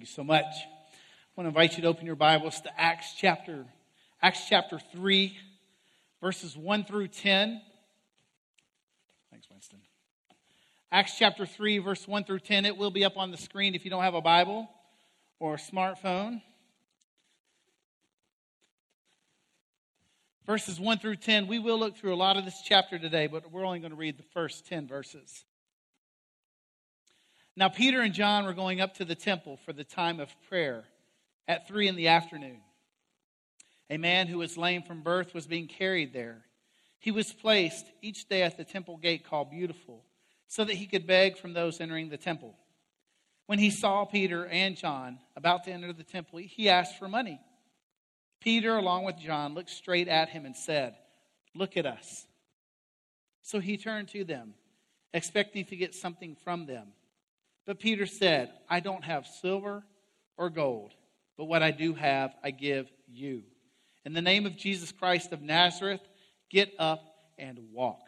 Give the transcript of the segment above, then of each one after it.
Thank you so much. I want to invite you to open your Bibles to Acts chapter, Acts chapter 3, verses 1 through 10. Thanks, Winston. Acts chapter 3, verse 1 through 10. It will be up on the screen if you don't have a Bible or a smartphone. Verses 1 through 10. We will look through a lot of this chapter today, but we're only going to read the first 10 verses. Now, Peter and John were going up to the temple for the time of prayer at three in the afternoon. A man who was lame from birth was being carried there. He was placed each day at the temple gate called Beautiful, so that he could beg from those entering the temple. When he saw Peter and John about to enter the temple, he asked for money. Peter, along with John, looked straight at him and said, Look at us. So he turned to them, expecting to get something from them. But Peter said, I don't have silver or gold, but what I do have, I give you. In the name of Jesus Christ of Nazareth, get up and walk.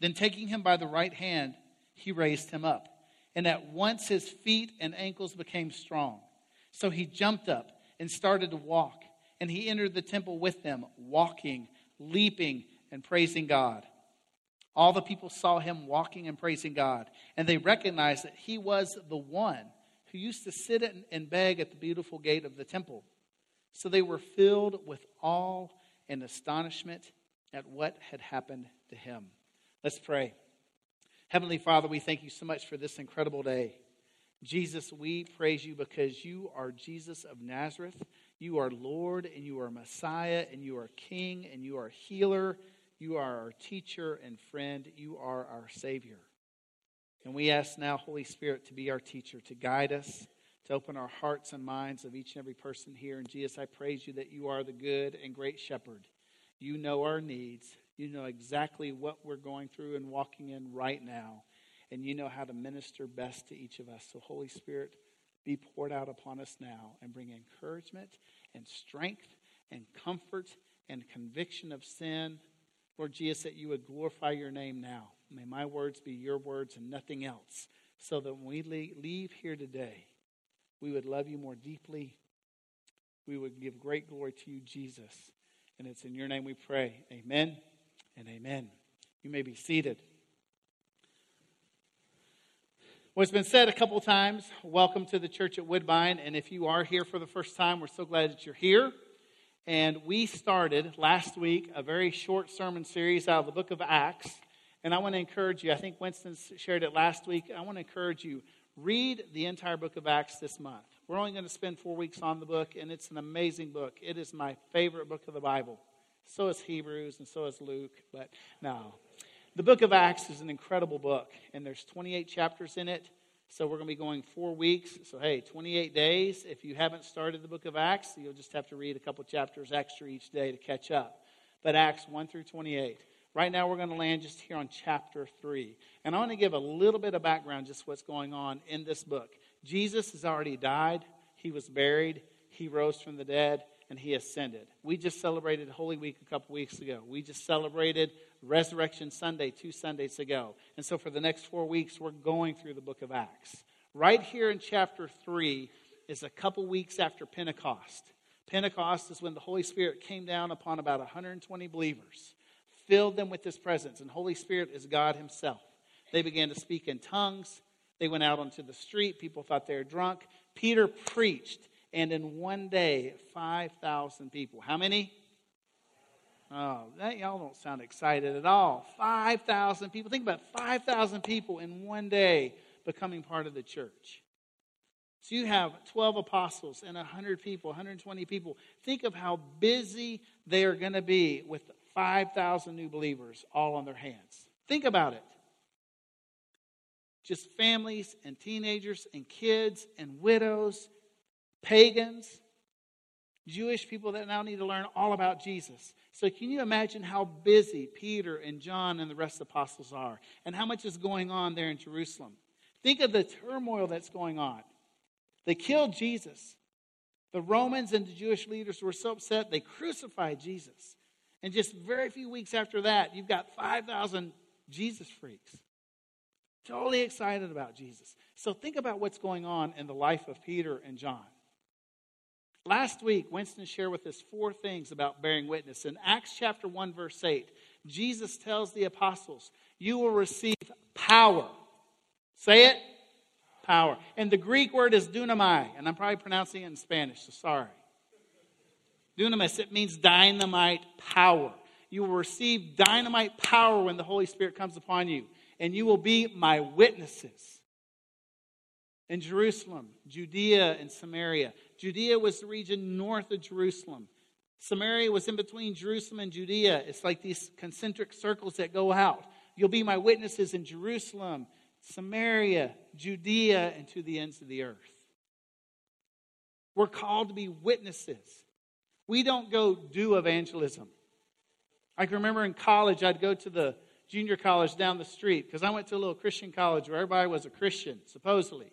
Then, taking him by the right hand, he raised him up. And at once his feet and ankles became strong. So he jumped up and started to walk. And he entered the temple with them, walking, leaping, and praising God. All the people saw him walking and praising God, and they recognized that he was the one who used to sit and beg at the beautiful gate of the temple. So they were filled with awe and astonishment at what had happened to him. Let's pray. Heavenly Father, we thank you so much for this incredible day. Jesus, we praise you because you are Jesus of Nazareth. You are Lord, and you are Messiah, and you are King, and you are healer you are our teacher and friend. You are our Savior. And we ask now, Holy Spirit, to be our teacher, to guide us, to open our hearts and minds of each and every person here. And Jesus, I praise you that you are the good and great shepherd. You know our needs. You know exactly what we're going through and walking in right now. And you know how to minister best to each of us. So, Holy Spirit, be poured out upon us now and bring encouragement and strength and comfort and conviction of sin Lord Jesus, that you would glorify your name now. May my words be your words and nothing else, so that when we leave here today, we would love you more deeply. We would give great glory to you, Jesus. And it's in your name we pray. Amen and amen. You may be seated. What's been said a couple times, welcome to the church at Woodbine. And if you are here for the first time, we're so glad that you're here. And we started last week a very short sermon series out of the book of Acts. And I want to encourage you, I think Winston shared it last week. I want to encourage you, read the entire book of Acts this month. We're only going to spend four weeks on the book, and it's an amazing book. It is my favorite book of the Bible. So is Hebrews, and so is Luke, but no. The book of Acts is an incredible book, and there's 28 chapters in it. So we're going to be going four weeks. So, hey, 28 days. If you haven't started the book of Acts, you'll just have to read a couple chapters extra each day to catch up. But Acts 1 through 28. Right now, we're going to land just here on chapter 3. And I want to give a little bit of background, just what's going on in this book. Jesus has already died, he was buried, he rose from the dead, and he ascended. We just celebrated Holy Week a couple weeks ago. We just celebrated Resurrection Sunday two Sundays ago. And so for the next four weeks, we're going through the book of Acts. Right here in chapter 3 is a couple weeks after Pentecost. Pentecost is when the Holy Spirit came down upon about 120 believers, filled them with His presence, and Holy Spirit is God Himself. They began to speak in tongues. They went out onto the street. People thought they were drunk. Peter preached, and in one day, 5,000 people. How many? Oh, that, y'all don't sound excited at all. 5,000 people. Think about 5,000 people in one day becoming part of the church. So you have 12 apostles and 100 people, 120 people. Think of how busy they are going to be with 5,000 new believers all on their hands. Think about it. Just families and teenagers and kids and widows, pagans, Jewish people that now need to learn all about Jesus. So, can you imagine how busy Peter and John and the rest of the apostles are, and how much is going on there in Jerusalem? Think of the turmoil that's going on. They killed Jesus. The Romans and the Jewish leaders were so upset they crucified Jesus. And just very few weeks after that, you've got 5,000 Jesus freaks. Totally excited about Jesus. So think about what's going on in the life of Peter and John. Last week, Winston shared with us four things about bearing witness. In Acts chapter 1, verse 8, Jesus tells the apostles, You will receive power. Say it power. And the Greek word is dunamai, and I'm probably pronouncing it in Spanish, so sorry. Dunamis, it means dynamite power. You will receive dynamite power when the Holy Spirit comes upon you, and you will be my witnesses. In Jerusalem, Judea, and Samaria. Judea was the region north of Jerusalem. Samaria was in between Jerusalem and Judea. It's like these concentric circles that go out. You'll be my witnesses in Jerusalem, Samaria, Judea, and to the ends of the earth. We're called to be witnesses. We don't go do evangelism. I can remember in college, I'd go to the junior college down the street because I went to a little Christian college where everybody was a Christian, supposedly.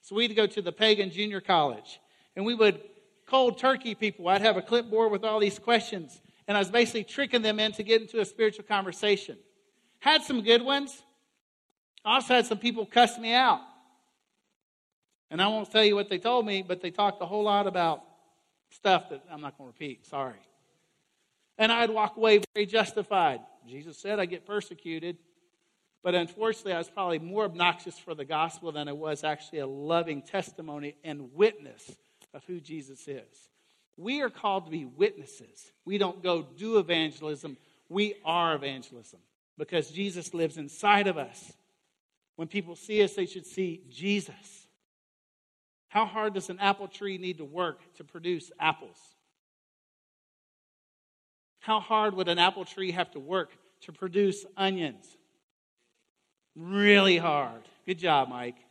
So we'd go to the pagan junior college and we would cold turkey people. I'd have a clipboard with all these questions and I was basically tricking them in to get into a spiritual conversation. Had some good ones, also had some people cuss me out. And I won't tell you what they told me, but they talked a whole lot about stuff that I'm not going to repeat. Sorry. And I'd walk away very justified. Jesus said I get persecuted. But unfortunately, I was probably more obnoxious for the gospel than I was actually a loving testimony and witness of who Jesus is. We are called to be witnesses. We don't go do evangelism, we are evangelism because Jesus lives inside of us. When people see us, they should see Jesus. How hard does an apple tree need to work to produce apples? How hard would an apple tree have to work to produce onions? Really hard. Good job, Mike.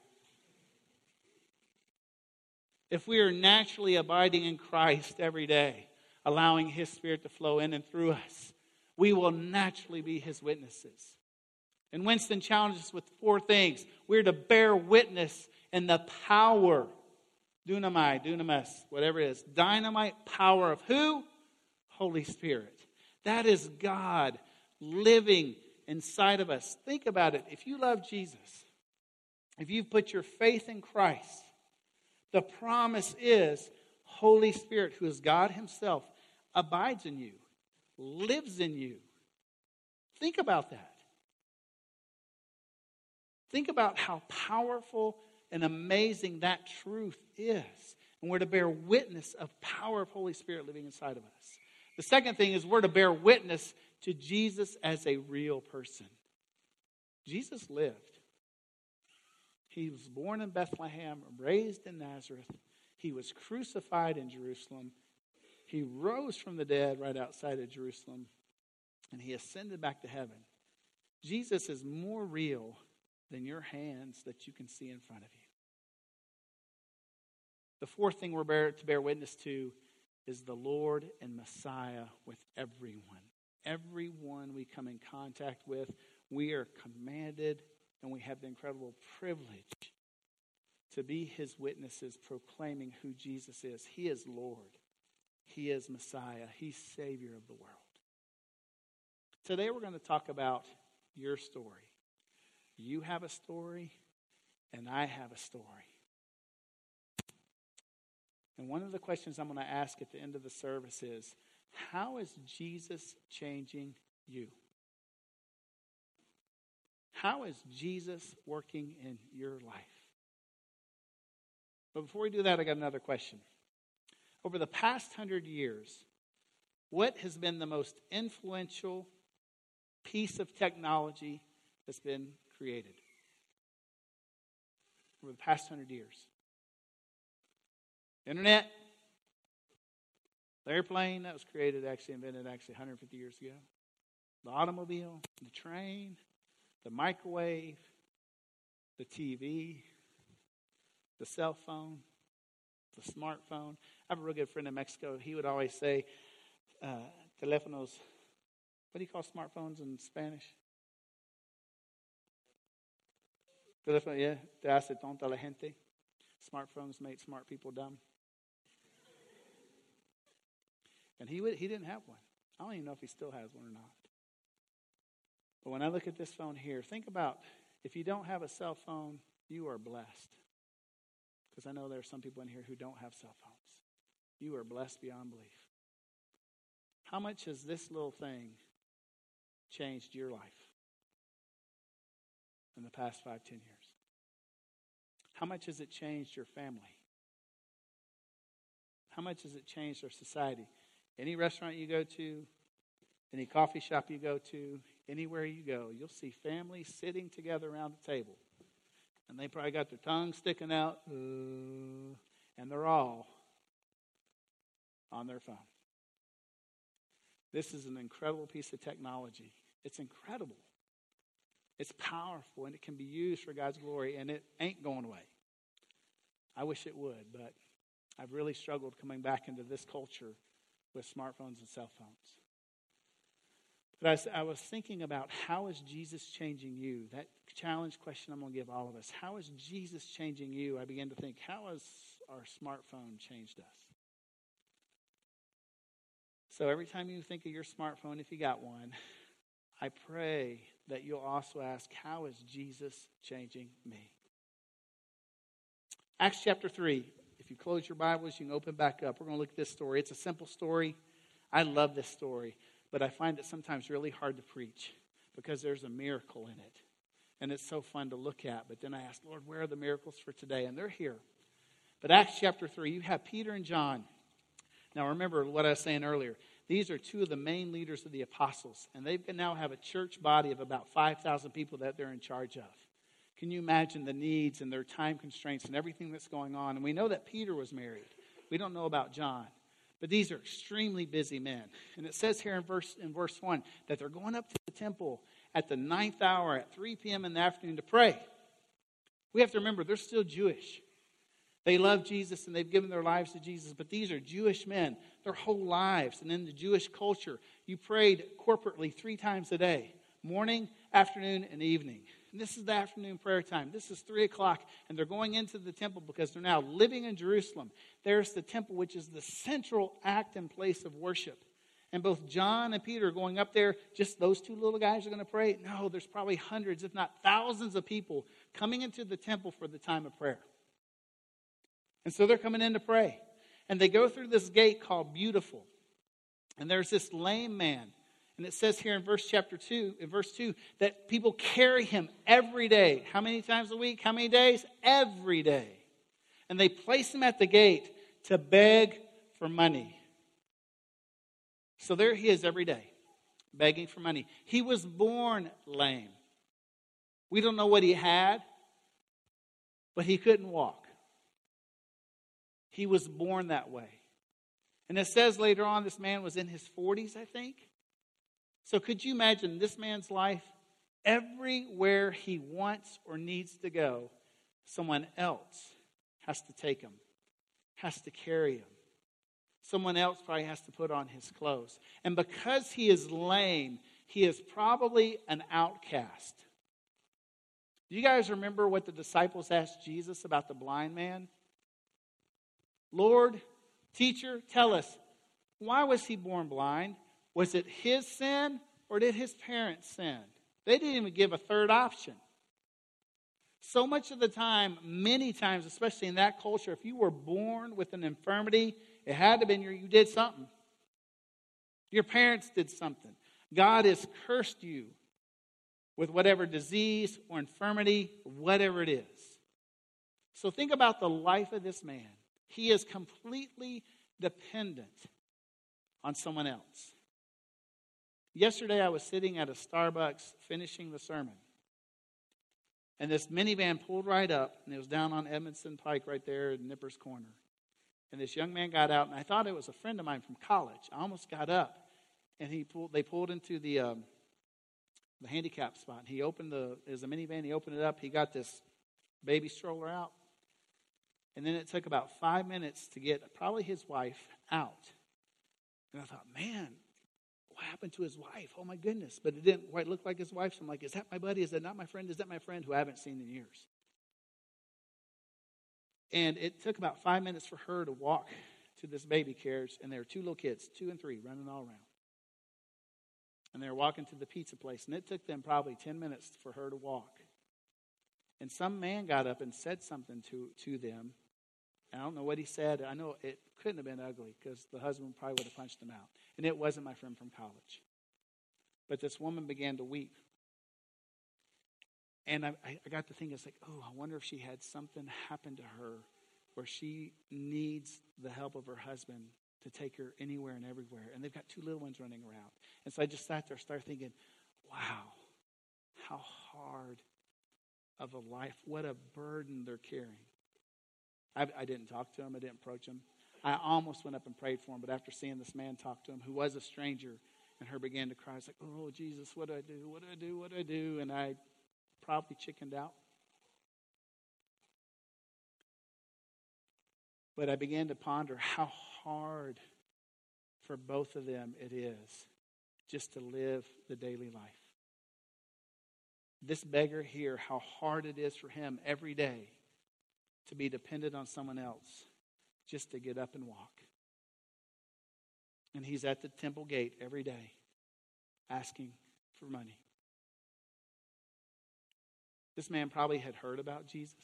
If we are naturally abiding in Christ every day, allowing His Spirit to flow in and through us, we will naturally be His witnesses. And Winston challenges us with four things. We're to bear witness in the power, dunamai, dunamis, whatever it is, dynamite power of who? Holy Spirit. That is God living inside of us. Think about it. If you love Jesus, if you've put your faith in Christ, the promise is Holy Spirit, who is God Himself, abides in you, lives in you. Think about that. Think about how powerful and amazing that truth is. And we're to bear witness of power of Holy Spirit living inside of us. The second thing is we're to bear witness to Jesus as a real person. Jesus lived. He was born in Bethlehem, raised in Nazareth. He was crucified in Jerusalem. He rose from the dead right outside of Jerusalem. And he ascended back to heaven. Jesus is more real than your hands that you can see in front of you. The fourth thing we're bear, to bear witness to is the Lord and Messiah with everyone. Everyone we come in contact with, we are commanded and we have the incredible privilege to be his witnesses proclaiming who Jesus is. He is Lord, he is Messiah, he's Savior of the world. Today we're going to talk about your story. You have a story, and I have a story. And one of the questions I'm going to ask at the end of the service is How is Jesus changing you? How is Jesus working in your life? But before we do that, I got another question. Over the past hundred years, what has been the most influential piece of technology that's been created over the past hundred years. Internet, the airplane that was created, actually invented actually 150 years ago. The automobile, the train, the microwave, the TV, the cell phone, the smartphone. I have a real good friend in Mexico. He would always say, uh, teléfonos. What do you call smartphones in Spanish? Teléfono, yeah, te hace tonta la gente. Smartphones make smart people dumb. And he, would, he didn't have one. I don't even know if he still has one or not. But when I look at this phone here, think about if you don't have a cell phone, you are blessed. Because I know there are some people in here who don't have cell phones. You are blessed beyond belief. How much has this little thing changed your life in the past five, ten years? How much has it changed your family? How much has it changed our society? Any restaurant you go to, any coffee shop you go to, anywhere you go, you'll see families sitting together around the table. And they probably got their tongues sticking out, uh, and they're all on their phone. This is an incredible piece of technology. It's incredible. It's powerful, and it can be used for God's glory, and it ain't going away. I wish it would, but I've really struggled coming back into this culture with smartphones and cell phones. But I, I was thinking about how is Jesus changing you? That challenge question I'm going to give all of us. How is Jesus changing you? I began to think, how has our smartphone changed us? So every time you think of your smartphone, if you got one, I pray that you'll also ask, how is Jesus changing me? Acts chapter 3. If you close your Bibles, you can open back up. We're going to look at this story. It's a simple story. I love this story, but I find it sometimes really hard to preach because there's a miracle in it. And it's so fun to look at. But then I ask, Lord, where are the miracles for today? And they're here. But Acts chapter 3, you have Peter and John. Now, remember what I was saying earlier. These are two of the main leaders of the apostles, and they now have a church body of about 5,000 people that they're in charge of. Can you imagine the needs and their time constraints and everything that's going on? And we know that Peter was married. We don't know about John. But these are extremely busy men. And it says here in verse, in verse 1 that they're going up to the temple at the ninth hour at 3 p.m. in the afternoon to pray. We have to remember they're still Jewish. They love Jesus and they've given their lives to Jesus, but these are Jewish men, their whole lives. And in the Jewish culture, you prayed corporately three times a day morning, afternoon, and evening. And this is the afternoon prayer time. This is 3 o'clock, and they're going into the temple because they're now living in Jerusalem. There's the temple, which is the central act and place of worship. And both John and Peter are going up there. Just those two little guys are going to pray? No, there's probably hundreds, if not thousands, of people coming into the temple for the time of prayer. And so they're coming in to pray. And they go through this gate called Beautiful. And there's this lame man and it says here in verse chapter 2, in verse 2, that people carry him every day. How many times a week? How many days? Every day. And they place him at the gate to beg for money. So there he is every day, begging for money. He was born lame. We don't know what he had, but he couldn't walk. He was born that way. And it says later on, this man was in his 40s, I think. So could you imagine this man's life? Everywhere he wants or needs to go, someone else has to take him, has to carry him. Someone else probably has to put on his clothes. And because he is lame, he is probably an outcast. Do you guys remember what the disciples asked Jesus about the blind man? Lord, teacher, tell us, why was he born blind? Was it his sin or did his parents sin? They didn't even give a third option. So much of the time, many times, especially in that culture, if you were born with an infirmity, it had to have been your, you did something. Your parents did something. God has cursed you with whatever disease or infirmity, whatever it is. So think about the life of this man. He is completely dependent on someone else. Yesterday, I was sitting at a Starbucks finishing the sermon. And this minivan pulled right up, and it was down on Edmondson Pike right there in Nippers Corner. And this young man got out, and I thought it was a friend of mine from college. I almost got up, and he pulled, they pulled into the, um, the handicap spot. And He opened the, it was a minivan, he opened it up, he got this baby stroller out. And then it took about five minutes to get probably his wife out. And I thought, man, what happened to his wife? Oh my goodness. But it didn't quite look like his wife. So I'm like, is that my buddy? Is that not my friend? Is that my friend who I haven't seen in years? And it took about five minutes for her to walk to this baby carriage, and there were two little kids, two and three, running all around. And they were walking to the pizza place, and it took them probably 10 minutes for her to walk And some man got up and said something to, to them. And I don't know what he said. I know it couldn't have been ugly because the husband probably would have punched him out. And it wasn't my friend from college. But this woman began to weep. And I, I got to think, it's like, oh, I wonder if she had something happen to her where she needs the help of her husband to take her anywhere and everywhere. And they've got two little ones running around. And so I just sat there, started thinking, wow, how hard of a life, what a burden they're carrying. I, I didn't talk to him, I didn't approach him. I almost went up and prayed for him, but after seeing this man talk to him, who was a stranger, and her began to cry, I was like, oh, Jesus, what do I do? What do I do? What do I do? And I probably chickened out. But I began to ponder how hard for both of them it is just to live the daily life. This beggar here, how hard it is for him every day to be dependent on someone else just to get up and walk. And he's at the temple gate every day asking for money. This man probably had heard about Jesus.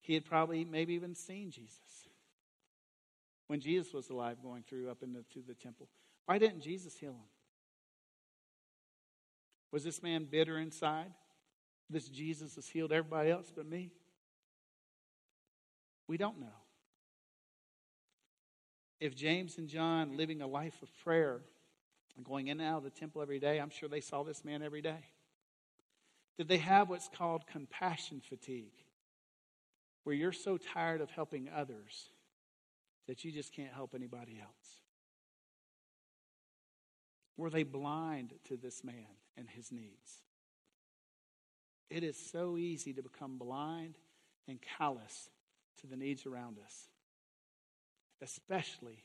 He had probably maybe even seen Jesus when Jesus was alive going through up into the temple. Why didn't Jesus heal him? Was this man bitter inside? This Jesus has healed everybody else but me? We don't know. If James and John living a life of prayer and going in and out of the temple every day, I'm sure they saw this man every day. Did they have what's called compassion fatigue? Where you're so tired of helping others that you just can't help anybody else? Were they blind to this man and his needs? It is so easy to become blind and callous to the needs around us, especially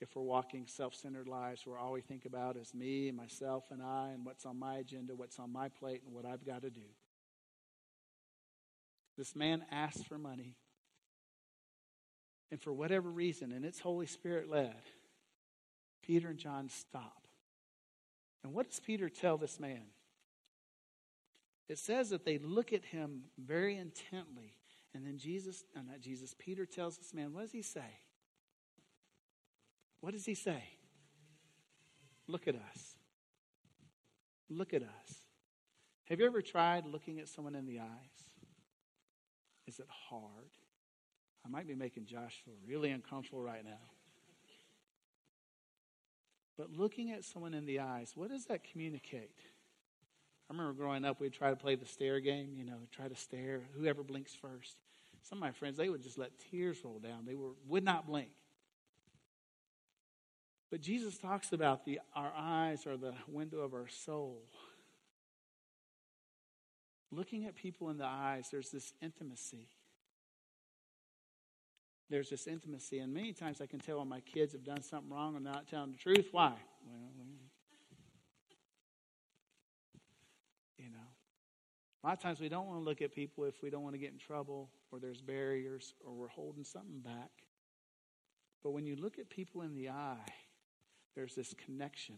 if we're walking self centered lives where all we think about is me and myself and I and what's on my agenda, what's on my plate, and what I've got to do. This man asked for money. And for whatever reason, and it's Holy Spirit led, Peter and John stop. And what does Peter tell this man? It says that they look at him very intently. And then Jesus, uh, not Jesus, Peter tells this man, what does he say? What does he say? Look at us. Look at us. Have you ever tried looking at someone in the eyes? Is it hard? I might be making Josh feel really uncomfortable right now. But looking at someone in the eyes, what does that communicate? I remember growing up, we'd try to play the stare game, you know, try to stare, whoever blinks first. Some of my friends, they would just let tears roll down. They were, would not blink. But Jesus talks about the, our eyes are the window of our soul. Looking at people in the eyes, there's this intimacy. There's this intimacy. And many times I can tell when my kids have done something wrong and not telling the truth. Why? Well, you know. A lot of times we don't want to look at people if we don't want to get in trouble or there's barriers or we're holding something back. But when you look at people in the eye, there's this connection.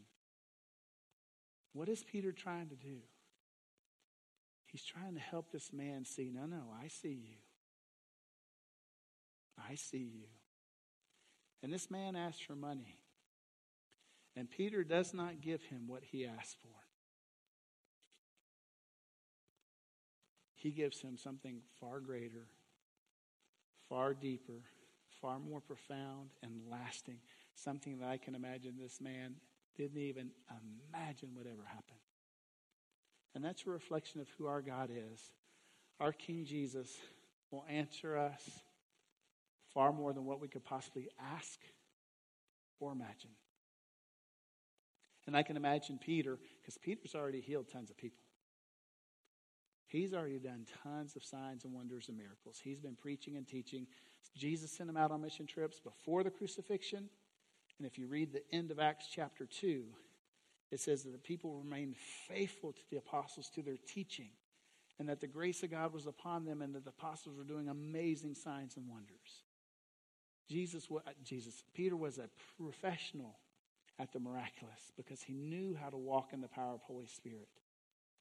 What is Peter trying to do? He's trying to help this man see no, no, I see you. I see you. And this man asks for money. And Peter does not give him what he asked for. He gives him something far greater, far deeper, far more profound and lasting something that I can imagine this man didn't even imagine would ever happen. And that's a reflection of who our God is. Our King Jesus will answer us far more than what we could possibly ask or imagine. And I can imagine Peter, because Peter's already healed tons of people. He's already done tons of signs and wonders and miracles. He's been preaching and teaching. Jesus sent him out on mission trips before the crucifixion and if you read the end of Acts chapter 2, it says that the people remained faithful to the apostles, to their teaching, and that the grace of God was upon them, and that the apostles were doing amazing signs and wonders. Jesus, Jesus, Peter was a professional at the miraculous because he knew how to walk in the power of Holy Spirit,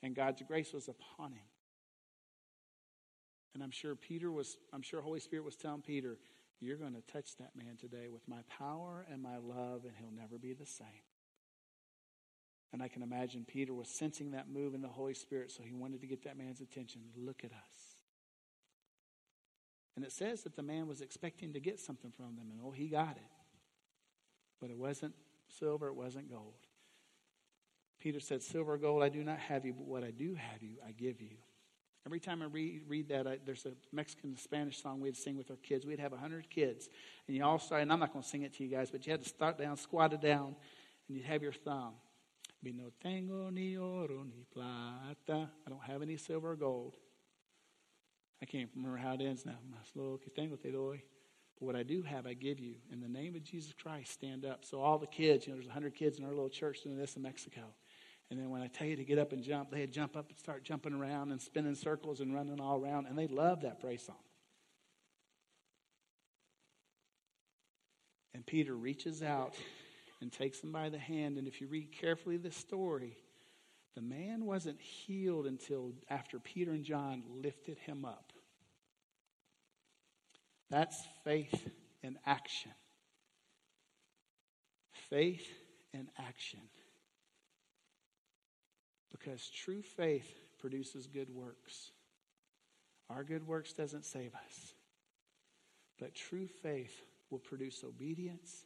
and God's grace was upon him. And I'm sure Peter was, I'm sure Holy Spirit was telling Peter, You're going to touch that man today with my power and my love, and he'll never be the same. And I can imagine Peter was sensing that move in the Holy Spirit, so he wanted to get that man's attention. Look at us. And it says that the man was expecting to get something from them, and oh, he got it. But it wasn't silver, it wasn't gold. Peter said, Silver or gold I do not have you, but what I do have you, I give you. Every time I read, read that, I, there's a Mexican Spanish song we'd sing with our kids. We'd have 100 kids. And you all started, and I'm not going to sing it to you guys, but you had to start down, squat it down, and you'd have your thumb. Be no tengo ni oro ni plata. I don't have any silver or gold. I can't remember how it ends now. Mas que tengo te doy. But what I do have, I give you. In the name of Jesus Christ, stand up. So all the kids, you know, there's 100 kids in our little church doing this in Mexico. And then when I tell you to get up and jump, they'd jump up and start jumping around and spinning circles and running all around. And they love that praise song. And Peter reaches out and takes him by the hand. And if you read carefully the story, the man wasn't healed until after Peter and John lifted him up. That's faith in action. Faith in action. Because true faith produces good works. Our good works doesn't save us. But true faith will produce obedience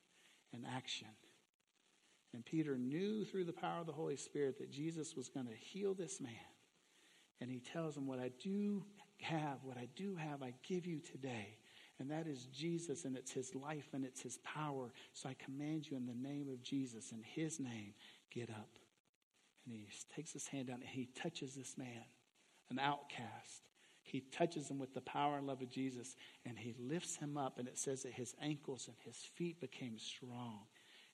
and action. And Peter knew through the power of the Holy Spirit that Jesus was going to heal this man. And he tells him, What I do have, what I do have, I give you today. And that is Jesus, and it's his life and it's his power. So I command you in the name of Jesus, in his name, get up. And he takes his hand down and he touches this man, an outcast. He touches him with the power and love of Jesus, and he lifts him up. And it says that his ankles and his feet became strong.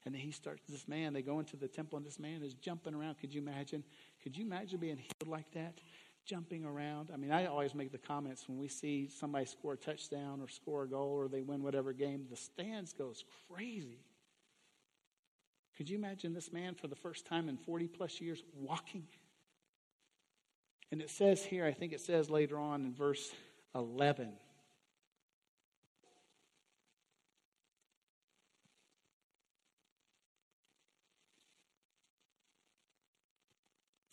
And then he starts, this man, they go into the temple, and this man is jumping around. Could you imagine? Could you imagine being healed like that? Jumping around. I mean, I always make the comments when we see somebody score a touchdown or score a goal or they win whatever game, the stands goes crazy. Could you imagine this man for the first time in 40 plus years walking? And it says here, I think it says later on in verse 11,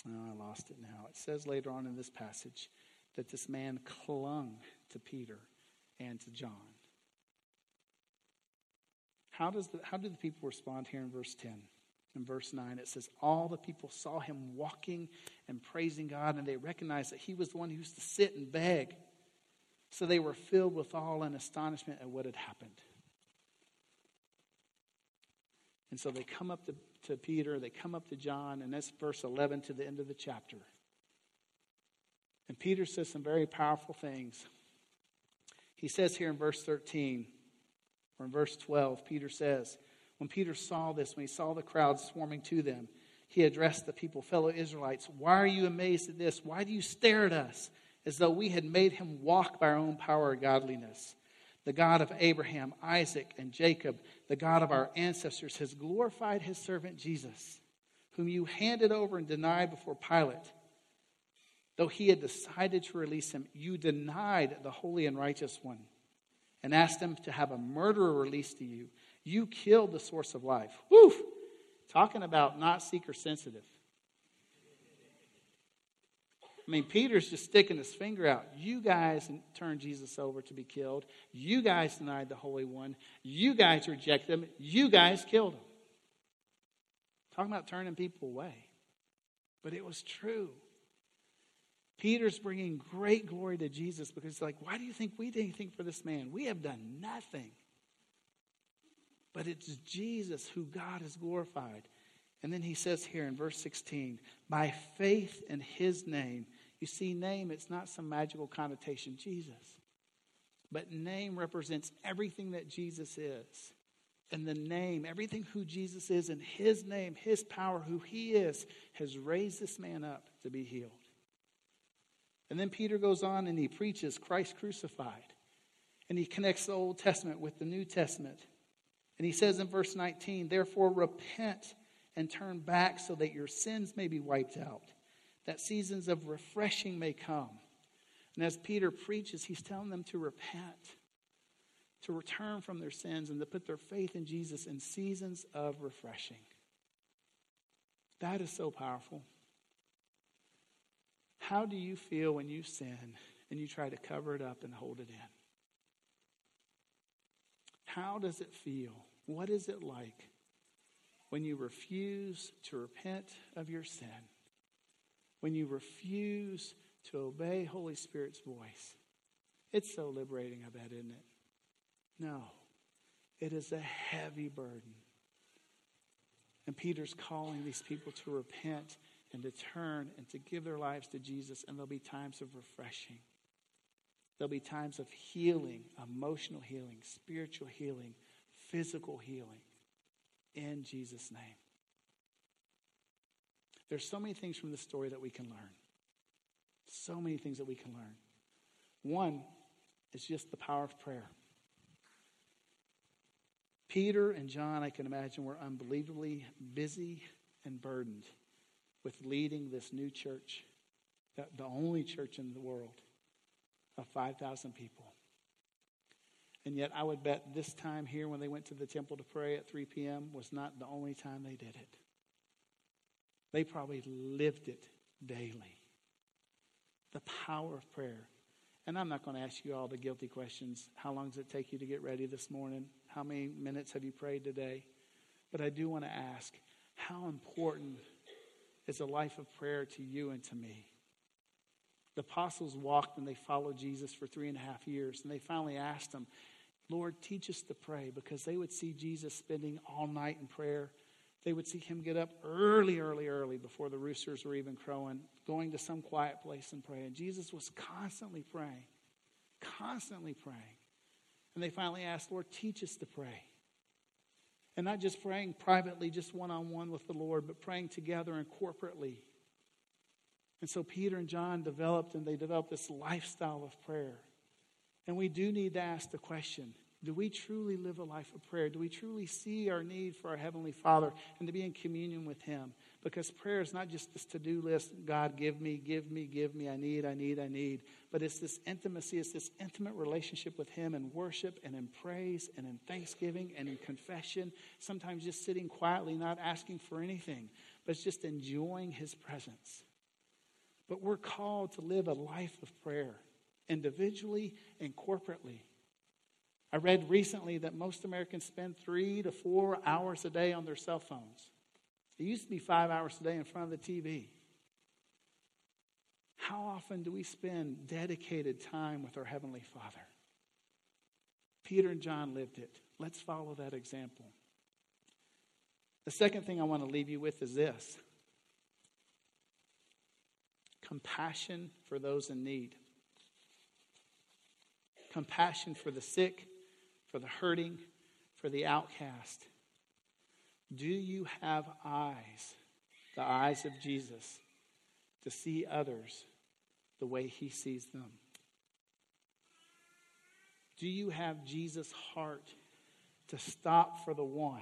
Oh, I lost it now. It says later on in this passage that this man clung to Peter and to John. How, does the, how do the people respond here in verse 10? In verse 9, it says, All the people saw him walking and praising God, and they recognized that he was the one who used to sit and beg. So they were filled with awe and astonishment at what had happened. And so they come up to to Peter, they come up to John, and that's verse 11 to the end of the chapter. And Peter says some very powerful things. He says here in verse 13, in verse 12, Peter says, When Peter saw this, when he saw the crowd swarming to them, he addressed the people, fellow Israelites, Why are you amazed at this? Why do you stare at us as though we had made him walk by our own power or godliness? the God of Abraham, Isaac, and Jacob, the God of our ancestors, has glorified his servant Jesus, whom you handed over and denied before Pilate. Though he had decided to release him, you denied the holy and righteous one and asked them to have a murderer released to you. You killed the source of life. Woo! Talking about not seeker sensitive. I mean, Peter's just sticking his finger out. You guys turned Jesus over to be killed. You guys denied the Holy One. You guys rejected him. You guys killed him. Talking about turning people away. But it was true. Peter's bringing great glory to Jesus because, he's like, why do you think we did anything for this man? We have done nothing. But it's Jesus who God has glorified. And then he says here in verse 16, by faith in his name. You see, name, it's not some magical connotation, Jesus. But name represents everything that Jesus is. And the name, everything who Jesus is, and his name, his power, who he is, has raised this man up to be healed. And then Peter goes on and he preaches Christ crucified. And he connects the Old Testament with the New Testament. And he says in verse 19, Therefore repent and turn back so that your sins may be wiped out, that seasons of refreshing may come, And as Peter preaches, he's telling them to repent, to return from their sins, and to put their faith in Jesus in seasons of refreshing. That is so powerful. How do you feel when you sin and you try to cover it up and hold it in? How does it feel? What is it like when you refuse to repent of your sin? When you refuse to obey Holy Spirit's voice? It's so liberating, I bet, isn't it? No, it is a heavy burden. And Peter's calling these people to repent and to turn and to give their lives to Jesus, and there'll be times of refreshing. There'll be times of healing, emotional healing, spiritual healing, physical healing in Jesus' name. There's so many things from this story that we can learn. So many things that we can learn. One is just the power of prayer. Peter and John, I can imagine, were unbelievably busy and burdened with leading this new church, the only church in the world of 5,000 people. And yet, I would bet this time here when they went to the temple to pray at 3 p.m. was not the only time they did it. They probably lived it daily. The power of prayer. And I'm not going to ask you all the guilty questions. How long does it take you to get ready this morning? How many minutes have you prayed today? But I do want to ask how important is a life of prayer to you and to me? The apostles walked and they followed Jesus for three and a half years, and they finally asked him, Lord, teach us to pray, because they would see Jesus spending all night in prayer. They would see him get up early, early, early before the roosters were even crowing, going to some quiet place and pray. And Jesus was constantly praying, constantly praying. And they finally asked, Lord, teach us to pray. And not just praying privately, just one on one with the Lord, but praying together and corporately. And so Peter and John developed and they developed this lifestyle of prayer. And we do need to ask the question do we truly live a life of prayer? Do we truly see our need for our Heavenly Father and to be in communion with Him? Because prayer is not just this to do list God, give me, give me, give me, I need, I need, I need. But it's this intimacy, it's this intimate relationship with Him in worship and in praise and in thanksgiving and in confession. Sometimes just sitting quietly, not asking for anything, but it's just enjoying His presence. But we're called to live a life of prayer individually and corporately. I read recently that most Americans spend three to four hours a day on their cell phones. It used to be five hours a day in front of the TV. How often do we spend dedicated time with our Heavenly Father? Peter and John lived it. Let's follow that example. The second thing I want to leave you with is this compassion for those in need compassion for the sick, for the hurting, for the outcast. Do you have eyes, the eyes of Jesus, to see others the way he sees them? Do you have Jesus' heart to stop for the one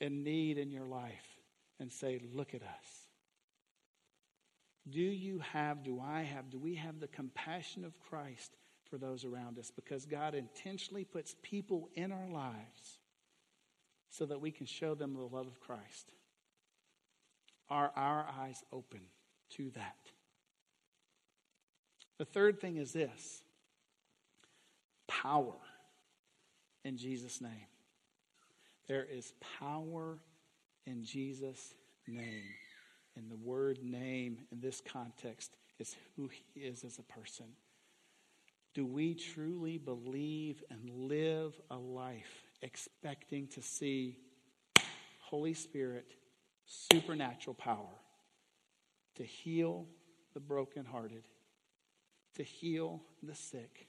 in need in your life and say, Look at us? Do you have, do I have, do we have the compassion of Christ for those around us because God intentionally puts people in our lives so that we can show them the love of Christ. Are our eyes open to that? The third thing is this power in Jesus' name. There is power in Jesus' name. And the word name in this context is who he is as a person. Do we truly believe and live a life expecting to see Holy Spirit, supernatural power to heal the brokenhearted, to heal the sick,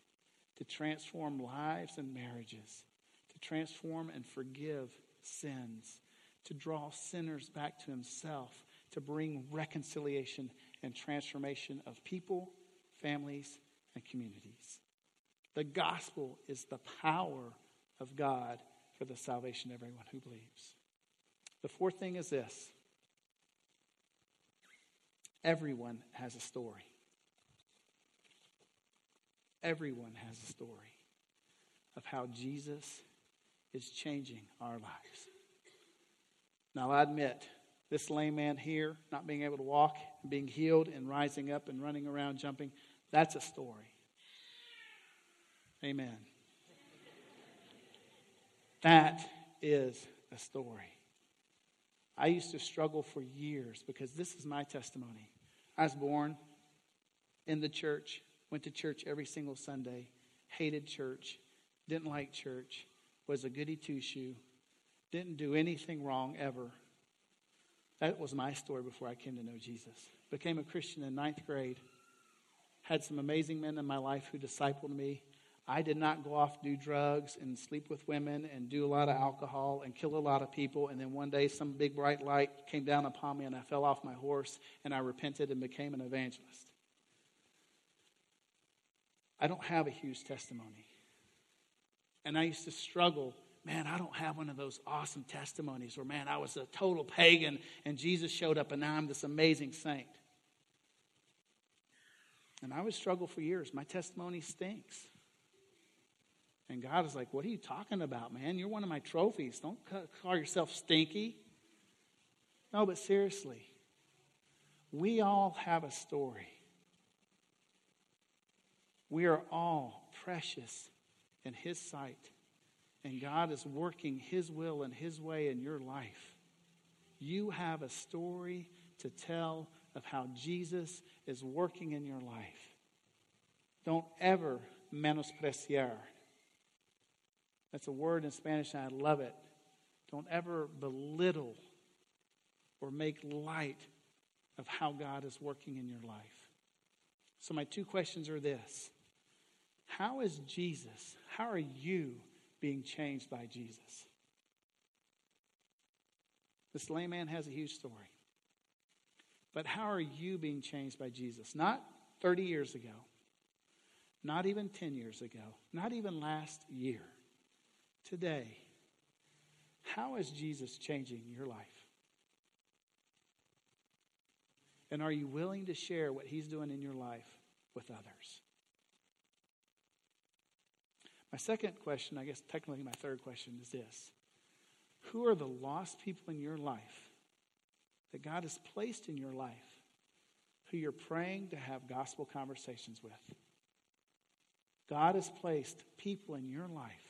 to transform lives and marriages, to transform and forgive sins, to draw sinners back to Himself, to bring reconciliation and transformation of people, families, and communities. The gospel is the power of God for the salvation of everyone who believes. The fourth thing is this everyone has a story. Everyone has a story of how Jesus is changing our lives. Now, I admit, this lame man here, not being able to walk, being healed, and rising up and running around, jumping, that's a story. Amen. That is a story. I used to struggle for years because this is my testimony. I was born in the church, went to church every single Sunday, hated church, didn't like church, was a goody two shoe, didn't do anything wrong ever. That was my story before I came to know Jesus. Became a Christian in ninth grade. Had some amazing men in my life who discipled me. I did not go off do drugs and sleep with women and do a lot of alcohol and kill a lot of people. And then one day, some big bright light came down upon me, and I fell off my horse and I repented and became an evangelist. I don't have a huge testimony. And I used to struggle. Man, I don't have one of those awesome testimonies where, man, I was a total pagan and Jesus showed up and now I'm this amazing saint. And I would struggle for years. My testimony stinks. And God is like, What are you talking about, man? You're one of my trophies. Don't call yourself stinky. No, but seriously, we all have a story. We are all precious in His sight. And God is working His will and His way in your life. You have a story to tell of how Jesus is working in your life. Don't ever menospreciar. That's a word in Spanish, and I love it. Don't ever belittle or make light of how God is working in your life. So, my two questions are this how is Jesus, how are you being changed by Jesus? This lame man has a huge story. But how are you being changed by Jesus? Not 30 years ago, not even 10 years ago, not even last year. Today, how is Jesus changing your life? And are you willing to share what he's doing in your life with others? My second question, I guess technically my third question, is this Who are the lost people in your life that God has placed in your life who you're praying to have gospel conversations with? God has placed people in your life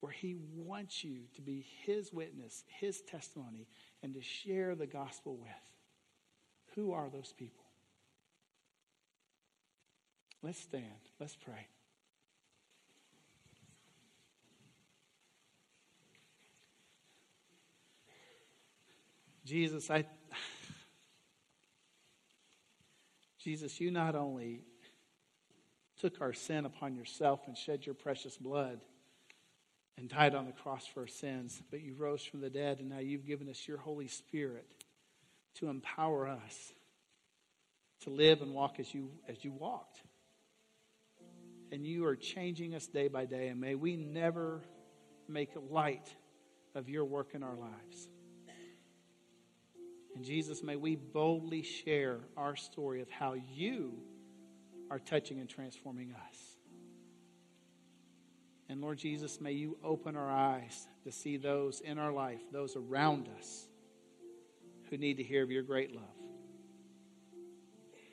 where He wants you to be His witness, His testimony, and to share the gospel with. Who are those people? Let's stand. Let's pray. Jesus, I Jesus, you not only took our sin upon yourself and shed your precious blood and died on the cross for our sins, but you rose from the dead and now you've given us your Holy Spirit to empower us to live and walk as you as you walked. And you are changing us day by day and may we never make light of your work in our lives. And Jesus, may we boldly share our story of how you are touching and transforming us. And Lord Jesus, may you open our eyes to see those in our life, those around us, who need to hear of your great love.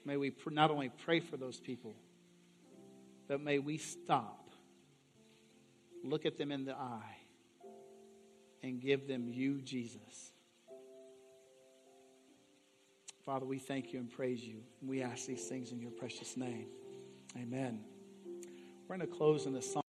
May we not only pray for those people, but may we stop, look at them in the eye, and give them you, Jesus. Father, we thank you and praise you. We ask these things in your precious name. Amen. We're going to close in this song.